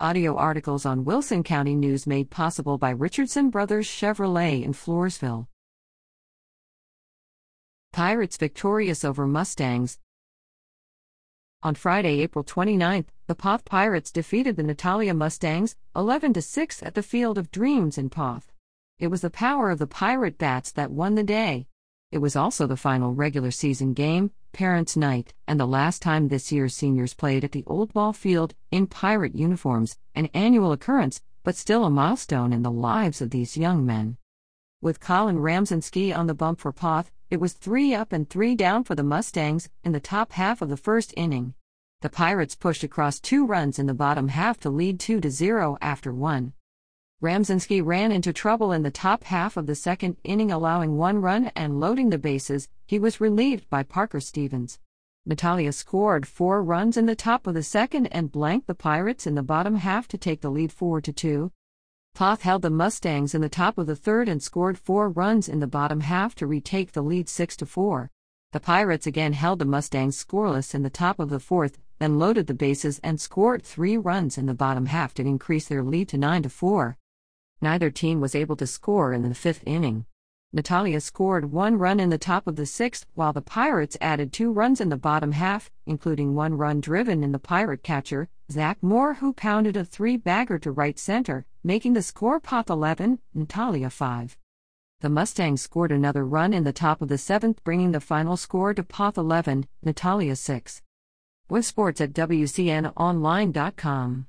Audio articles on Wilson County News made possible by Richardson Brothers Chevrolet in Floresville. Pirates victorious over Mustangs. On Friday, April 29th, the Poth Pirates defeated the Natalia Mustangs 11 6 at the Field of Dreams in Poth. It was the power of the Pirate Bats that won the day. It was also the final regular season game, Parents' Night, and the last time this year's seniors played at the Old Ball Field in pirate uniforms, an annual occurrence, but still a milestone in the lives of these young men. With Colin Ramzinski on the bump for Poth, it was three up and three down for the Mustangs in the top half of the first inning. The Pirates pushed across two runs in the bottom half to lead 2 to 0 after one. Ramzinski ran into trouble in the top half of the second inning, allowing one run and loading the bases. He was relieved by Parker Stevens. Natalia scored four runs in the top of the second and blanked the Pirates in the bottom half to take the lead 4 2. Poth held the Mustangs in the top of the third and scored four runs in the bottom half to retake the lead 6 to 4. The Pirates again held the Mustangs scoreless in the top of the fourth, then loaded the bases and scored three runs in the bottom half to increase their lead to 9 to 4. Neither team was able to score in the fifth inning. Natalia scored one run in the top of the sixth, while the Pirates added two runs in the bottom half, including one run driven in the Pirate catcher, Zach Moore, who pounded a three bagger to right center, making the score Poth 11, Natalia 5. The Mustangs scored another run in the top of the seventh, bringing the final score to Poth 11, Natalia 6. With sports at WCNOnline.com.